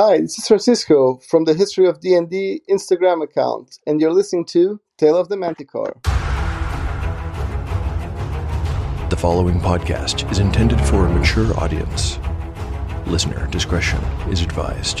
Hi, this is Francisco from the History of D&D Instagram account, and you're listening to Tale of the Manticore. The following podcast is intended for a mature audience. Listener discretion is advised.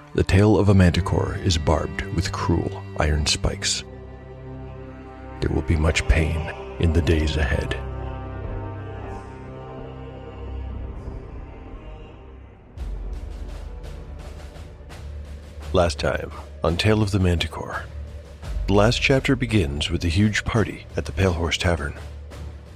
the tail of a manticore is barbed with cruel iron spikes. There will be much pain in the days ahead. Last time on Tale of the Manticore. The last chapter begins with a huge party at the Pale Horse Tavern.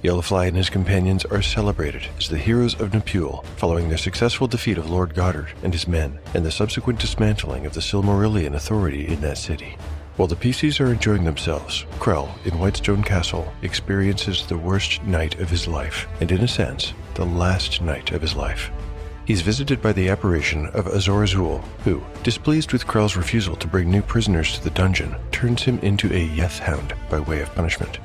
Yellowfly and his companions are celebrated as the heroes of Nepule following their successful defeat of Lord Goddard and his men and the subsequent dismantling of the Silmarillion authority in that city. While the PCs are enjoying themselves, Krell in Whitestone Castle experiences the worst night of his life, and in a sense, the last night of his life. He's visited by the apparition of Azor Azul, who, displeased with Krell's refusal to bring new prisoners to the dungeon, turns him into a Yeth Hound by way of punishment.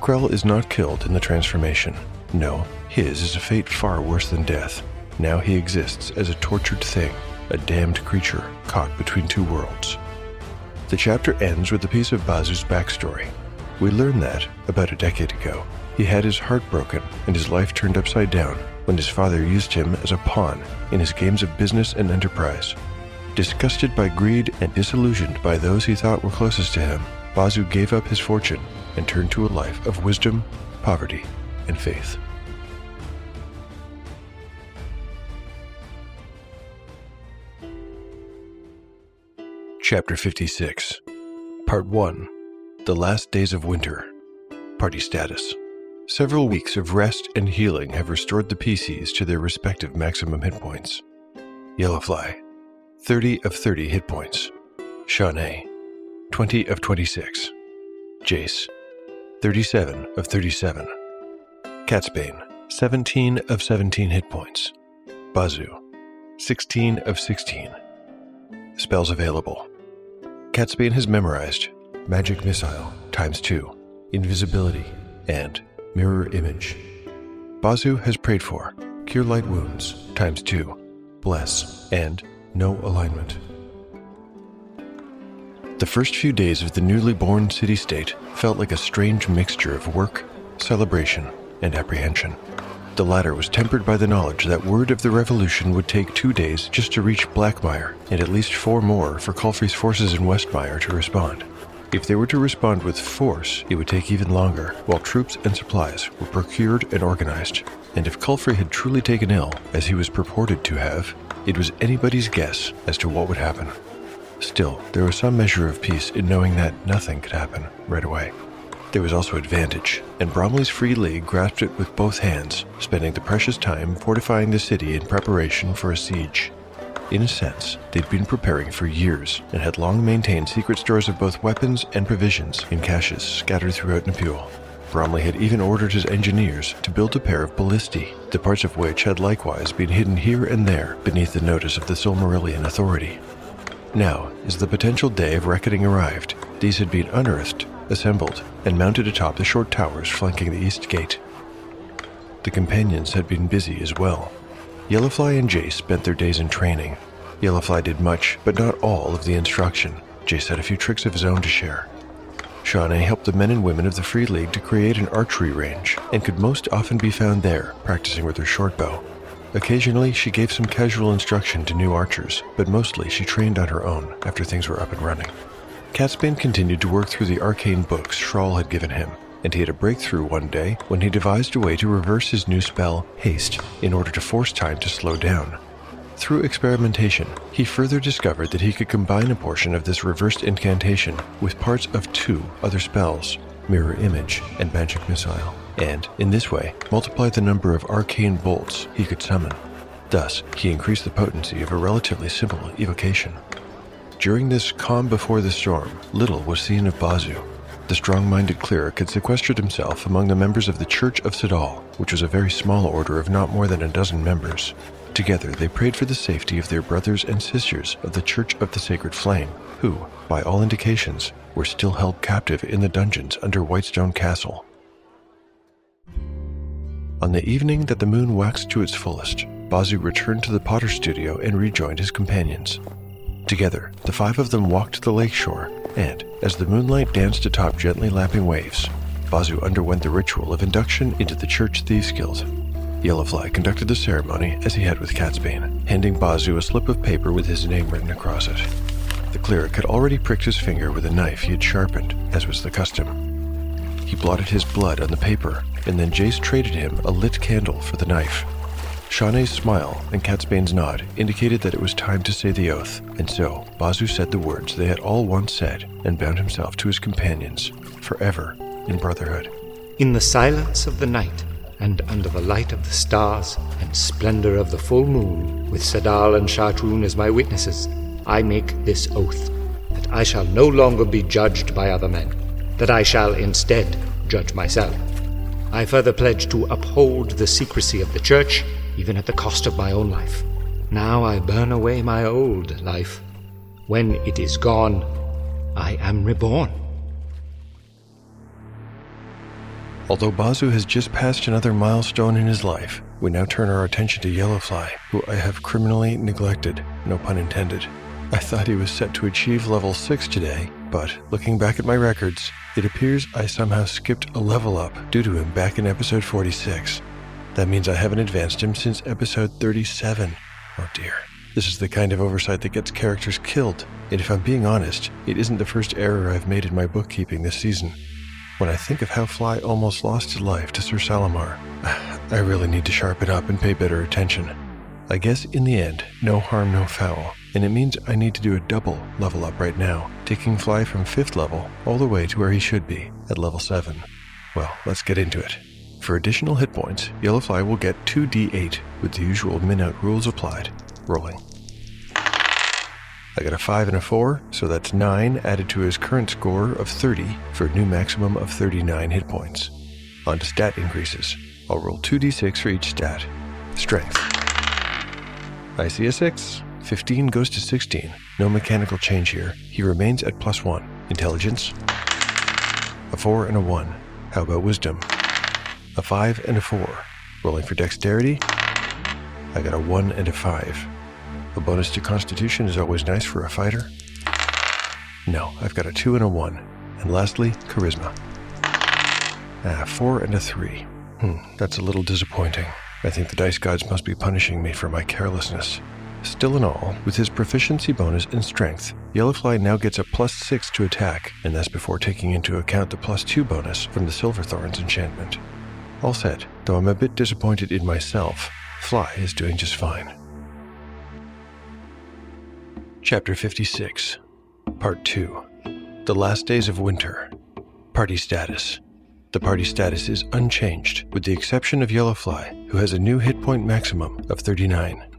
Krell is not killed in the transformation. No, his is a fate far worse than death. Now he exists as a tortured thing, a damned creature caught between two worlds. The chapter ends with a piece of Bazu's backstory. We learn that, about a decade ago, he had his heart broken and his life turned upside down when his father used him as a pawn in his games of business and enterprise. Disgusted by greed and disillusioned by those he thought were closest to him, Bazu gave up his fortune and turned to a life of wisdom, poverty, and faith. Chapter 56 Part 1 The Last Days of Winter Party Status Several weeks of rest and healing have restored the PCs to their respective maximum hit points. Yellowfly 30 of 30 hit points. Shawnee 20 of 26. Jace 37 of 37. Catsbane, 17 of 17 hit points. Bazu, 16 of 16. Spells available. Catsbane has memorized Magic Missile times 2, Invisibility, and Mirror Image. Bazu has prayed for Cure Light Wounds times 2, Bless, and No Alignment. The first few days of the newly born city state felt like a strange mixture of work, celebration, and apprehension. The latter was tempered by the knowledge that word of the revolution would take two days just to reach Blackmire, and at least four more for Culfrey's forces in Westmire to respond. If they were to respond with force, it would take even longer, while troops and supplies were procured and organized. And if Culfrey had truly taken ill, as he was purported to have, it was anybody's guess as to what would happen. Still, there was some measure of peace in knowing that nothing could happen right away. There was also advantage, and Bromley's Free League grasped it with both hands, spending the precious time fortifying the city in preparation for a siege. In a sense, they'd been preparing for years and had long maintained secret stores of both weapons and provisions in caches scattered throughout Nepule. Bromley had even ordered his engineers to build a pair of ballistae, the parts of which had likewise been hidden here and there beneath the notice of the Silmarillion Authority. Now, as the potential day of reckoning arrived, these had been unearthed, assembled, and mounted atop the short towers flanking the east gate. The companions had been busy as well. Yellowfly and Jace spent their days in training. Yellowfly did much, but not all, of the instruction. Jace had a few tricks of his own to share. Shawnee helped the men and women of the Free League to create an archery range, and could most often be found there, practicing with her shortbow. Occasionally, she gave some casual instruction to new archers, but mostly she trained on her own after things were up and running. Catsbane continued to work through the arcane books Schrahl had given him, and he had a breakthrough one day when he devised a way to reverse his new spell, Haste, in order to force time to slow down. through experimentation, he further discovered that he could combine a portion of this reversed incantation with parts of two other spells Mirror Image and Magic Missile, and, in this way, multiplied the number of arcane bolts he could summon. Thus, he increased the potency of a relatively simple evocation. During this calm before the storm, little was seen of Bazu. The strong minded cleric had sequestered himself among the members of the Church of Sadal, which was a very small order of not more than a dozen members. Together, they prayed for the safety of their brothers and sisters of the Church of the Sacred Flame, who, by all indications, were still held captive in the dungeons under Whitestone Castle. On the evening that the moon waxed to its fullest, Bazu returned to the Potter studio and rejoined his companions. Together, the five of them walked to the lakeshore, and, as the moonlight danced atop gently lapping waves, Bazu underwent the ritual of induction into the Church Thieves Guild. Yellowfly conducted the ceremony as he had with Catsbane, handing Bazu a slip of paper with his name written across it. The cleric had already pricked his finger with a knife he had sharpened, as was the custom. He blotted his blood on the paper, and then Jace traded him a lit candle for the knife. Shawnee's smile and Catsbane's nod indicated that it was time to say the oath, and so Bazu said the words they had all once said and bound himself to his companions, forever in brotherhood. In the silence of the night, and under the light of the stars and splendor of the full moon, with Sadal and Shartrun as my witnesses, I make this oath that I shall no longer be judged by other men, that I shall instead judge myself. I further pledge to uphold the secrecy of the Church even at the cost of my own life. Now I burn away my old life. When it is gone, I am reborn. Although Bazu has just passed another milestone in his life, we now turn our attention to Yellowfly, who I have criminally neglected, no pun intended. I thought he was set to achieve level 6 today, but looking back at my records, it appears I somehow skipped a level up due to him back in episode 46. That means I haven't advanced him since episode 37. Oh dear. This is the kind of oversight that gets characters killed, and if I'm being honest, it isn't the first error I've made in my bookkeeping this season. When I think of how Fly almost lost his life to Sir Salamar, I really need to sharpen up and pay better attention. I guess in the end, no harm, no foul, and it means I need to do a double level up right now, taking Fly from 5th level all the way to where he should be, at level 7. Well, let's get into it. For additional hit points, Yellowfly will get 2d8 with the usual min out rules applied. Rolling. I got a 5 and a 4, so that's 9 added to his current score of 30 for a new maximum of 39 hit points. On to stat increases. I'll roll 2d6 for each stat. Strength. I see a 6. 15 goes to 16. No mechanical change here. He remains at plus 1. Intelligence. A 4 and a 1. How about wisdom? a 5 and a 4. Rolling for dexterity, I got a 1 and a 5. A bonus to constitution is always nice for a fighter. No, I've got a 2 and a 1. And lastly, charisma. Ah, 4 and a 3. Hmm, that's a little disappointing. I think the dice gods must be punishing me for my carelessness. Still in all, with his proficiency bonus and strength, Yellowfly now gets a plus 6 to attack, and that's before taking into account the plus 2 bonus from the Silverthorns enchantment. All set, though I'm a bit disappointed in myself. Fly is doing just fine. Chapter 56, Part 2 The Last Days of Winter. Party Status. The party status is unchanged, with the exception of Yellowfly, who has a new hit point maximum of 39.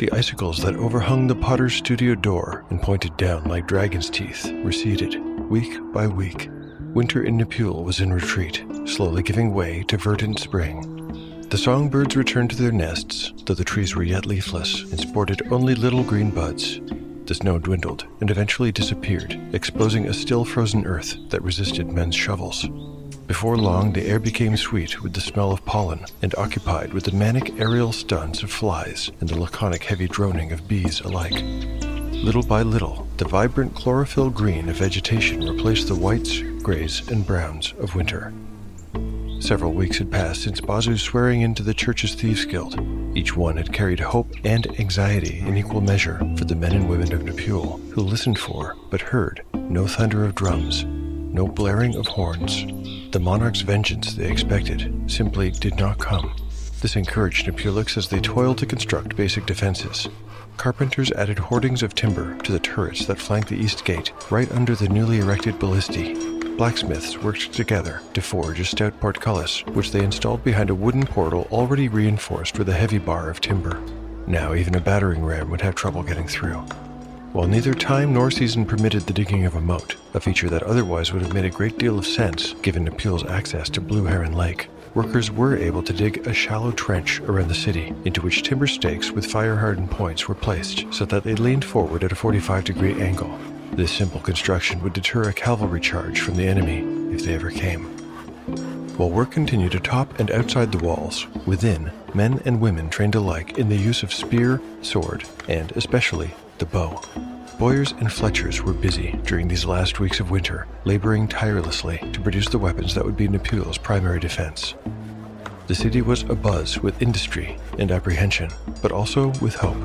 The icicles that overhung the potter's studio door and pointed down like dragon's teeth receded, week by week, Winter in Nepule was in retreat, slowly giving way to verdant spring. The songbirds returned to their nests, though the trees were yet leafless and sported only little green buds. The snow dwindled and eventually disappeared, exposing a still frozen earth that resisted men's shovels. Before long, the air became sweet with the smell of pollen and occupied with the manic aerial stunts of flies and the laconic heavy droning of bees alike. Little by little, the vibrant chlorophyll green of vegetation replaced the whites, grays, and browns of winter. Several weeks had passed since Bazu's swearing into the church's Thieves Guild. Each one had carried hope and anxiety in equal measure for the men and women of Nepule, who listened for, but heard, no thunder of drums, no blaring of horns. The monarch's vengeance they expected simply did not come. This encouraged Nepulix as they toiled to construct basic defenses. Carpenters added hoardings of timber to the turrets that flanked the east gate, right under the newly erected ballistae. Blacksmiths worked together to forge a stout portcullis, which they installed behind a wooden portal already reinforced with a heavy bar of timber. Now, even a battering ram would have trouble getting through. While neither time nor season permitted the digging of a moat, a feature that otherwise would have made a great deal of sense given Napul's access to Blue Heron Lake, workers were able to dig a shallow trench around the city into which timber stakes with fire hardened points were placed so that they leaned forward at a 45 degree angle. This simple construction would deter a cavalry charge from the enemy if they ever came. While work continued atop and outside the walls, within, men and women trained alike in the use of spear, sword, and especially the bow. Bowyers and Fletchers were busy during these last weeks of winter, laboring tirelessly to produce the weapons that would be Napul's primary defense. The city was abuzz with industry and apprehension, but also with hope.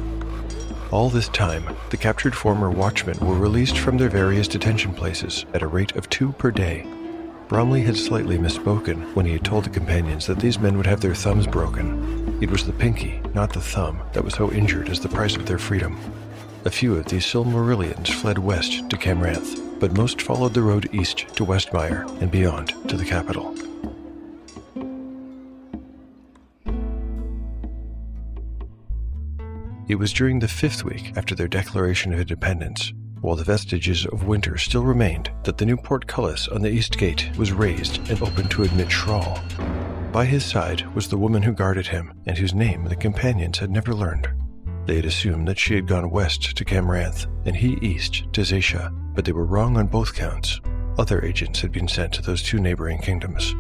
All this time, the captured former watchmen were released from their various detention places at a rate of two per day. Bromley had slightly misspoken when he had told the companions that these men would have their thumbs broken. It was the pinky, not the thumb, that was so injured as the price of their freedom. A few of these Silmarillions fled west to Camranth, but most followed the road east to Westmire and beyond to the capital. It was during the fifth week after their declaration of independence, while the vestiges of winter still remained, that the new portcullis on the east gate was raised and opened to admit Shrall. By his side was the woman who guarded him, and whose name the companions had never learned. They had assumed that she had gone west to Camranth, and he east to Zacia, but they were wrong on both counts. Other agents had been sent to those two neighboring kingdoms.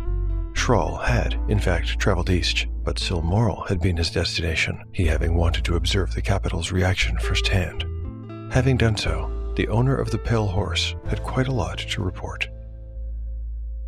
Shrall had, in fact, traveled east, but Silmoral had been his destination, he having wanted to observe the capital's reaction firsthand. Having done so, the owner of the Pale Horse had quite a lot to report.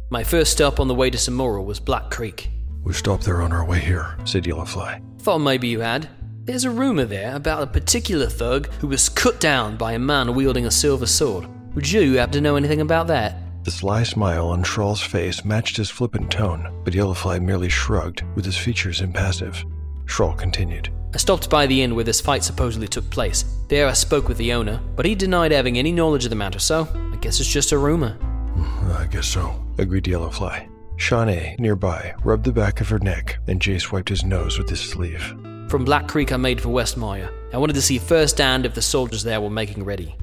My first stop on the way to Silmoral was Black Creek. We stopped there on our way here, said Yellowfly. Thought maybe you had. There's a rumor there about a particular thug who was cut down by a man wielding a silver sword. Would you happen to know anything about that? The sly smile on Shrall's face matched his flippant tone, but Yellowfly merely shrugged, with his features impassive. Shrall continued. I stopped by the inn where this fight supposedly took place. There I spoke with the owner, but he denied having any knowledge of the matter, so I guess it's just a rumor. Hmm, I guess so, agreed Yellowfly. Shawnee, nearby, rubbed the back of her neck, and Jace wiped his nose with his sleeve. From Black Creek, I made for Westmire. I wanted to see firsthand if the soldiers there were making ready.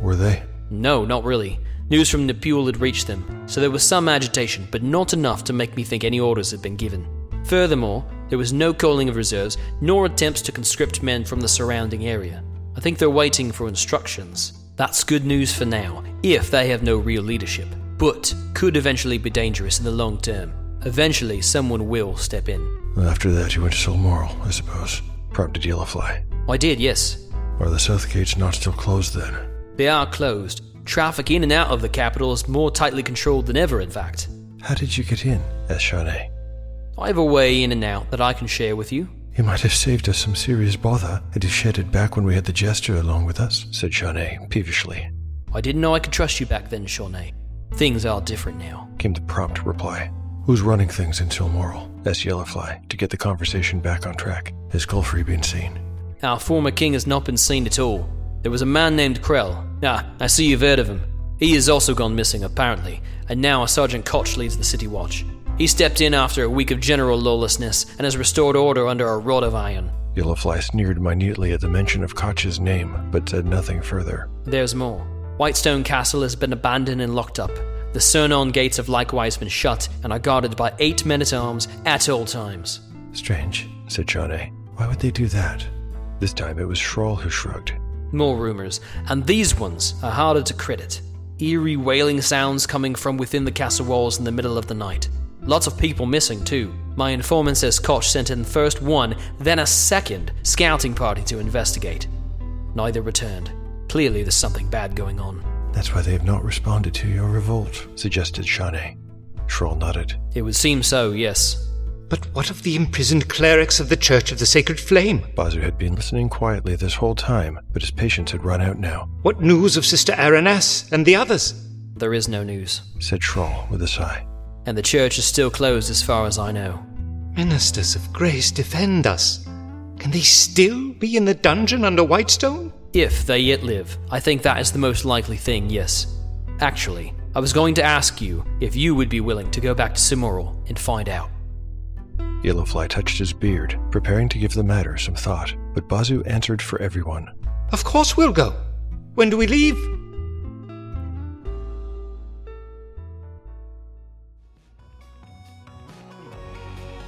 Were they? No, not really. News from Nepule had reached them, so there was some agitation, but not enough to make me think any orders had been given. Furthermore, there was no calling of reserves, nor attempts to conscript men from the surrounding area. I think they're waiting for instructions. That's good news for now, if they have no real leadership, but could eventually be dangerous in the long term. Eventually, someone will step in. After that, you went to Silmoral, I suppose, prompted Yellowfly. I did, yes. Are the south gates not still closed then? They are closed. Traffic in and out of the capital is more tightly controlled than ever, in fact. How did you get in? asked Shawnee. I have a way in and out that I can share with you. You might have saved us some serious bother had you shed it back when we had the jester along with us, said Shawnee peevishly. I didn't know I could trust you back then, Shawnee. Things are different now. Came the prompt reply. Who's running things in Silmoral? asked Yellowfly to get the conversation back on track. Has Culfrey been seen? Our former king has not been seen at all. There was a man named Krell. Ah, I see you've heard of him. He has also gone missing, apparently, and now a Sergeant Koch leads the city watch. He stepped in after a week of general lawlessness and has restored order under a rod of iron. Yellowfly sneered minutely at the mention of Koch's name, but said nothing further. There's more. Whitestone Castle has been abandoned and locked up. The Cernon gates have likewise been shut and are guarded by eight men at arms at all times. Strange, said Shawnee. Why would they do that? This time it was Shrall who shrugged. More rumors, and these ones are harder to credit. Eerie wailing sounds coming from within the castle walls in the middle of the night. Lots of people missing, too. My informant says Koch sent in first one, then a second scouting party to investigate. Neither returned. Clearly, there's something bad going on. That's why they have not responded to your revolt, suggested Shawnee. Shrall nodded. It would seem so, yes. But what of the imprisoned clerics of the Church of the Sacred Flame? Bazu had been listening quietly this whole time, but his patience had run out now. What news of Sister Araness and the others? There is no news, said Shrall with a sigh. and the church is still closed as far as I know. Ministers of Grace, defend us. Can they still be in the dungeon under Whitestone? If they yet live, I think that is the most likely thing, yes. Actually, I was going to ask you if you would be willing to go back to Silmoral and find out. Yellowfly touched his beard, preparing to give the matter some thought, but Bazu answered for everyone. Of course we'll go. When do we leave?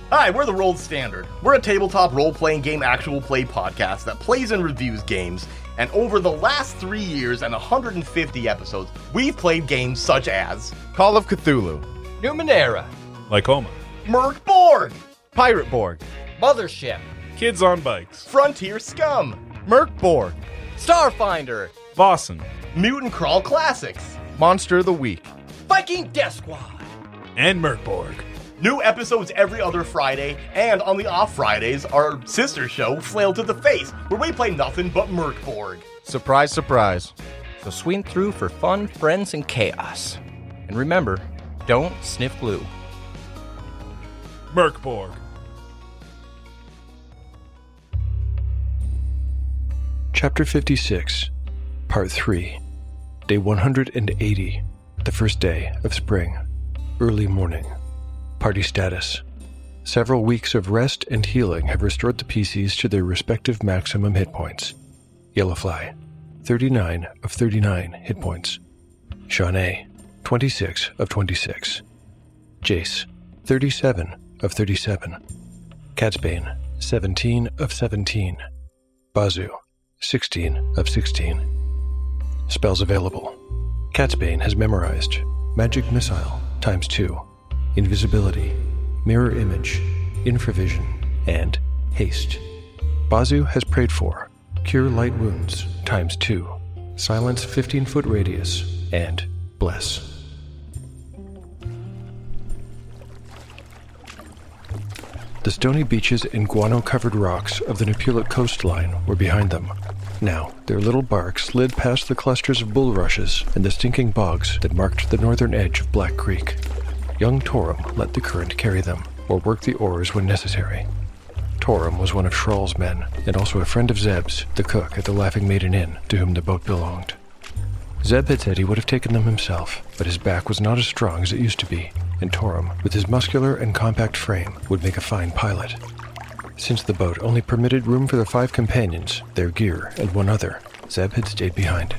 Hi, we're the Rolled Standard. We're a tabletop role playing game actual play podcast that plays and reviews games. And over the last three years and 150 episodes, we've played games such as Call of Cthulhu, Numenera, Lycoma, Mörk Borg, Pirate Borg, Mothership, Kids on Bikes, Frontier Scum, Mörk Borg, Starfinder, Vaesen, Mutant Crawl Classics, Monster of the Week, Viking Death Squad. and Mörk Borg. New episodes every other Friday, and on the off Fridays, our sister show, Flail to the Face, where we play nothing but Mörk Borg. Surprise, surprise. So swing through for fun, friends, and chaos. And remember, don't sniff glue. Mörk Borg. Chapter 56, Part 3, Day 180, the first day of spring, early morning. Party status. Several weeks of rest and healing have restored the PCs to their respective maximum hit points. Yellowfly, 39 of 39 hit points. Shawnee, 26 of 26. Jace, 37 of 37. Catsbane, 17 of 17. Bazu, 16 of 16. Spells available. Catsbane has memorized Magic Missile times 2, Invisibility, Mirror Image, Infravision, and Haste. Bazu has prayed for Cure Light Wounds times 2, Silence 15 foot radius, and Bless. The stony beaches and guano covered rocks of the Nepulit coastline were behind them. Now, their little bark slid past the clusters of bulrushes and the stinking bogs that marked the northern edge of Black Creek. Young Torum let the current carry them, or work the oars when necessary. Torum was one of Schrahl's men, and also a friend of Zeb's, the cook at the Laughing Maiden Inn, to whom the boat belonged. Zeb had said he would have taken them himself, but his back was not as strong as it used to be, and Torum, with his muscular and compact frame, would make a fine pilot. Since the boat only permitted room for the five companions, their gear, and one other, Zeb had stayed behind.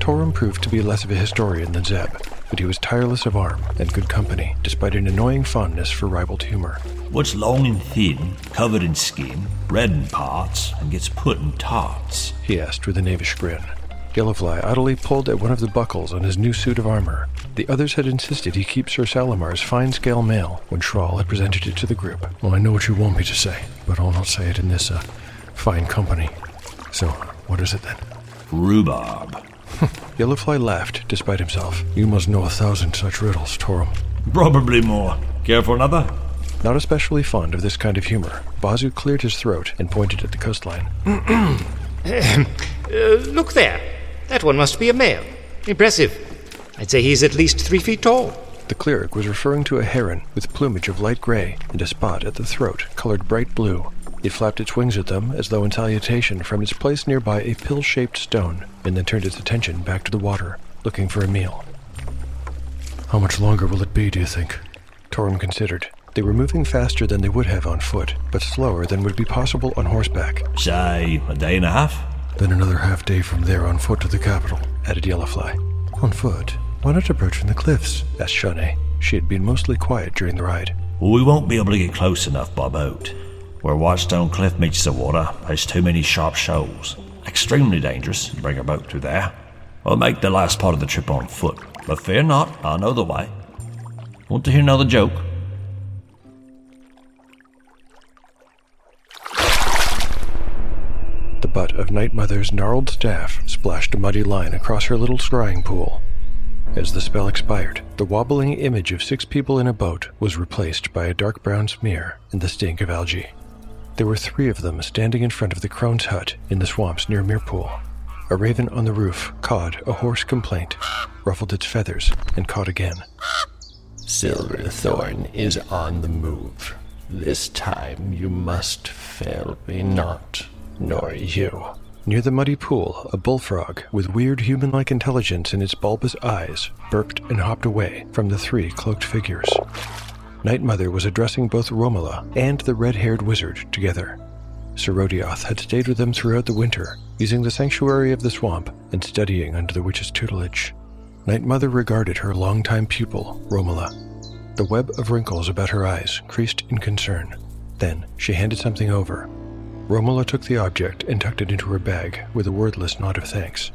Torum proved to be less of a historian than Zeb, but he was tireless of arm and good company, despite an annoying fondness for ribald humor. What's long and thin, covered in skin, red in parts, and gets put in tarts? he asked with a knavish grin. Yellowfly idly pulled at one of the buckles on his new suit of armor. The others had insisted he keep Sir Salamar's fine scale mail when Schrahl had presented it to the group. Well, I know what you want me to say, but I'll not say it in this, uh, fine company. So, what is it then? Rhubarb. Yellowfly laughed, despite himself. You must know a thousand such riddles, Torum. Probably more. Care for another? Not especially fond of this kind of humor, Bazu cleared his throat and pointed at the coastline. Uh, look there. That one must be a male. Impressive. I'd say he's at least three feet tall. The cleric was referring to a heron with plumage of light gray and a spot at the throat colored bright blue. It flapped its wings at them as though in salutation from its place nearby a pill shaped stone, and then turned its attention back to the water, looking for a meal. How much longer will it be, do you think? Torum considered. They were moving faster than they would have on foot, but slower than would be possible on horseback. Say, a day and a half? Then another half day from there on foot to the capital, added Yellowfly. On foot? Why not approach from the cliffs? asked Shawnee. She had been mostly quiet during the ride. Well, we won't be able to get close enough by boat. Where Whitestone Cliff meets the water, there's too many sharp shoals. Extremely dangerous to bring a boat through there. I'll make the last part of the trip on foot, but fear not, I know the way. Want to hear another joke? The butt of Night Mother's gnarled staff splashed a muddy line across her little scrying pool. As the spell expired, the wobbling image of six people in a boat was replaced by a dark brown smear and the stink of algae. There were three of them standing in front of the crone's hut in the swamps near Mirpool. A raven on the roof cawed a hoarse complaint, ruffled its feathers, and cawed again. Silverthorn is on the move. This time you must fail me not, nor you. Near the muddy pool, a bullfrog with weird human like intelligence in its bulbous eyes burped and hopped away from the three cloaked figures. Night Mother was addressing both Romola and the red haired wizard together. Sir Rodioth had stayed with them throughout the winter, using the sanctuary of the swamp and studying under the witch's tutelage. Night Mother regarded her longtime pupil, Romola. The web of wrinkles about her eyes creased in concern. Then she handed something over. Romola took the object and tucked it into her bag with a wordless nod of thanks.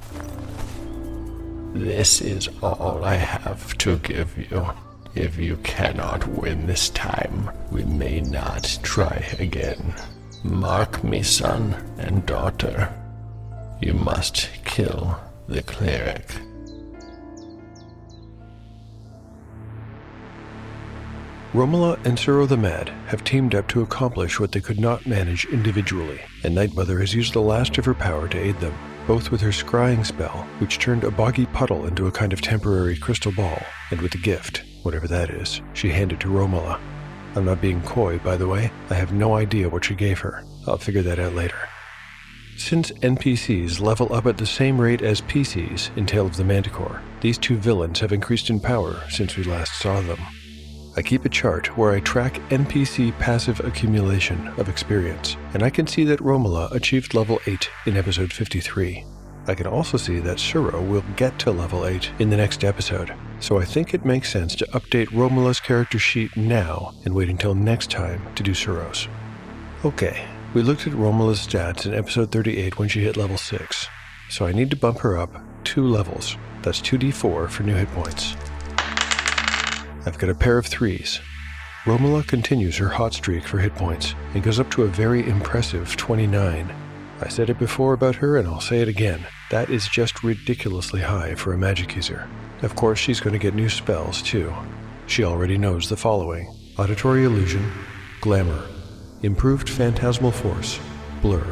This is all I have to give you. If you cannot win this time, we may not try again. Mark me, son and daughter. You must kill the cleric. Romola and Suro the Mad have teamed up to accomplish what they could not manage individually, and Night Mother has used the last of her power to aid them, both with her scrying spell, which turned a boggy puddle into a kind of temporary crystal ball, and with the gift, whatever that is, she handed to Romola. I'm not being coy, by the way. I have no idea what she gave her. I'll figure that out later. Since NPCs level up at the same rate as PCs in Tale of the Manticore, these two villains have increased in power since we last saw them. I keep a chart where I track NPC passive accumulation of experience, and I can see that Romola achieved level 8 in episode 53. I can also see that Suro will get to level 8 in the next episode, so I think it makes sense to update Romola's character sheet now and wait until next time to do Suro's. Okay, we looked at Romola's stats in episode 38 when she hit level 6, so I need to bump her up two levels. That's 2d4 for new hit points. I've got a pair of threes. Romola continues her hot streak for hit points and goes up to a very impressive 29. I said it before about her and I'll say it again. That is just ridiculously high for a magic user. Of course, she's going to get new spells too. She already knows the following Auditory Illusion, Glamour, Improved Phantasmal Force, Blur,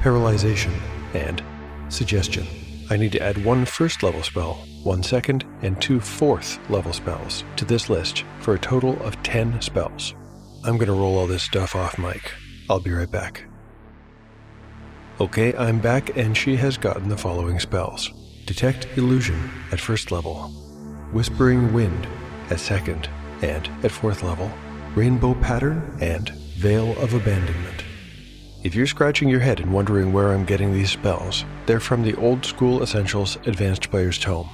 Paralyzation, and Suggestion. I need to add one first level spell, one second, and two fourth level spells to this list for a total of 10 spells. I'm going to roll all this stuff off mic. I'll be right back. Okay, I'm back, and she has gotten the following spells Detect Illusion at first level, Whispering Wind at second, and at fourth level, Rainbow Pattern and Veil of Abandonment. If you're scratching your head and wondering where I'm getting these spells, they're from the Old School Essentials Advanced Player's Tome.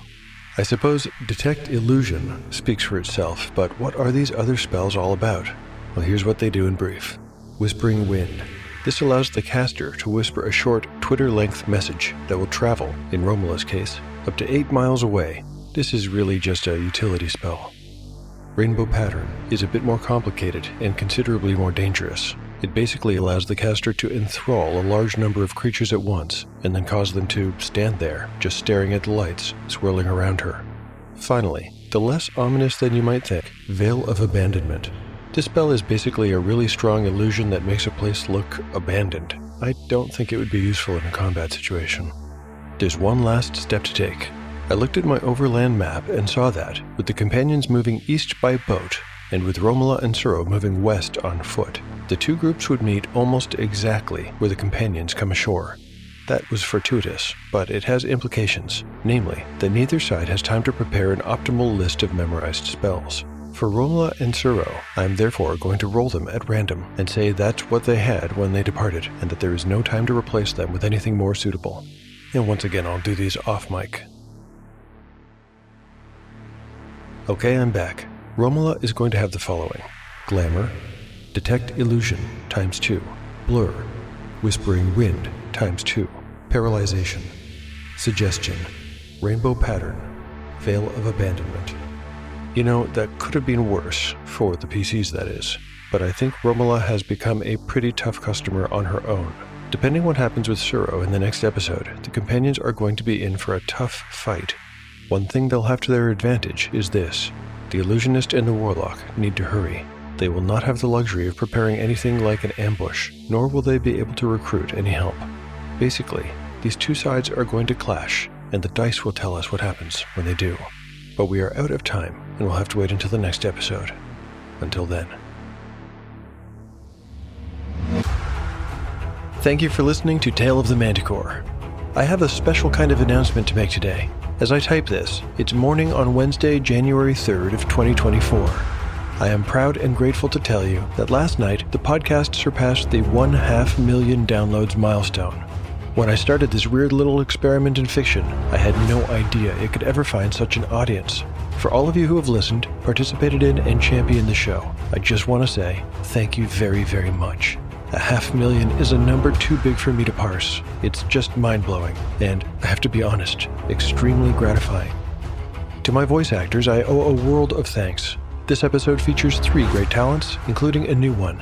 I suppose Detect Illusion speaks for itself, but what are these other spells all about? Well, here's what they do in brief Whispering Wind. This allows the caster to whisper a short Twitter length message that will travel, in Romola's case, up to 8 miles away. This is really just a utility spell. Rainbow Pattern is a bit more complicated and considerably more dangerous. It basically allows the caster to enthrall a large number of creatures at once, and then cause them to stand there, just staring at the lights swirling around her. Finally, the less ominous than you might think, Veil of Abandonment. This spell is basically a really strong illusion that makes a place look abandoned. I don't think it would be useful in a combat situation. There's one last step to take. I looked at my overland map and saw that, with the companions moving east by boat, and with Romola and Suro moving west on foot, the two groups would meet almost exactly where the companions come ashore. That was fortuitous, but it has implications, namely, that neither side has time to prepare an optimal list of memorized spells. For Romola and Suro, I am therefore going to roll them at random and say that's what they had when they departed, and that there is no time to replace them with anything more suitable. And once again, I'll do these off mic. Okay, I'm back. Romola is going to have the following Glamour, Detect Illusion times 2, Blur, Whispering Wind times 2, Paralyzation, Suggestion, Rainbow Pattern, Veil of Abandonment. You know, that could have been worse, for the PCs that is, but I think Romola has become a pretty tough customer on her own. Depending what happens with Suro in the next episode, the companions are going to be in for a tough fight. One thing they'll have to their advantage is this the illusionist and the warlock need to hurry. They will not have the luxury of preparing anything like an ambush, nor will they be able to recruit any help. Basically, these two sides are going to clash, and the dice will tell us what happens when they do. But we are out of time, and we'll have to wait until the next episode. Until then. Thank you for listening to Tale of the Manticore. I have a special kind of announcement to make today. As I type this, it's morning on Wednesday, January 3rd of 2024. I am proud and grateful to tell you that last night the podcast surpassed the one half million downloads milestone. When I started this weird little experiment in fiction, I had no idea it could ever find such an audience. For all of you who have listened, participated in, and championed the show, I just want to say thank you very, very much. A half million is a number too big for me to parse. It's just mind blowing, and I have to be honest, extremely gratifying. To my voice actors, I owe a world of thanks. This episode features three great talents, including a new one.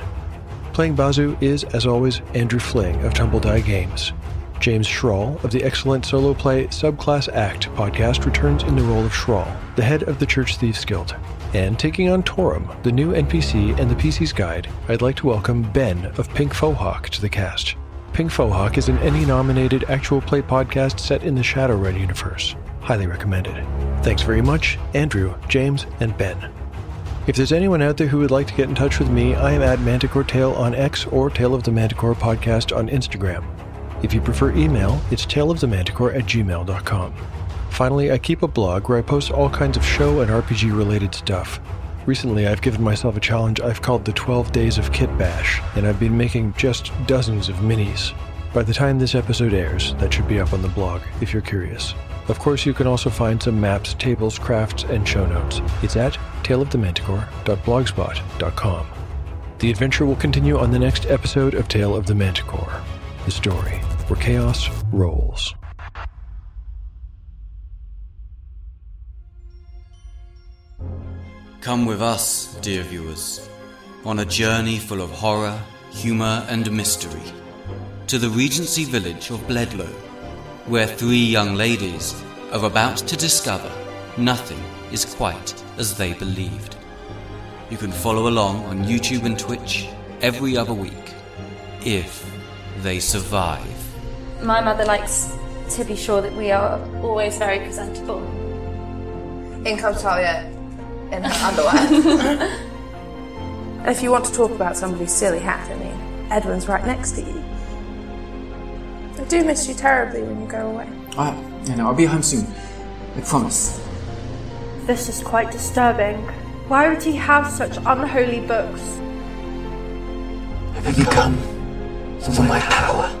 Playing Bazu is, as always, Andrew Fling of Tumble Die Games. James Schrawl of the excellent solo play Subclass Act podcast returns in the role of Schrawl, the head of the Church Thieves Guild. And taking on Torum, the new NPC and the PC's guide, I'd like to welcome Ben of Pink Mohawk to the cast. Pink Mohawk is an Emmy nominated actual play podcast set in the Shadowrun universe. Highly recommended. Thanks very much, Andrew, James, and Ben. If there's anyone out there who would like to get in touch with me, I am at Manticore Tale on X or Tale of the Manticore Podcast on Instagram. If you prefer email, it's taleofthemanticore at gmail.com. Finally, I keep a blog where I post all kinds of show and RPG related stuff. Recently, I've given myself a challenge I've called the 12 Days of Kit Bash, and I've been making just dozens of minis. By the time this episode airs, that should be up on the blog if you're curious. Of course, you can also find some maps, tables, crafts, and show notes. It's at taleofthemanticore.blogspot.com. The adventure will continue on the next episode of Tale of the Manticore, the story where chaos rolls. Come with us, dear viewers, on a journey full of horror, humor, and mystery to the Regency village of Bledlow, where three young ladies are about to discover nothing is quite as they believed. You can follow along on YouTube and Twitch every other week if they survive. My mother likes to be sure that we are always very presentable. In comes Talia in her underwear. if you want to talk about somebody's silly hat, I mean, Edwin's right next to you. I do miss you terribly when you go away. I, you know, I'll be home soon. I promise. This is quite disturbing. Why would he have such unholy books? Have you come for my power?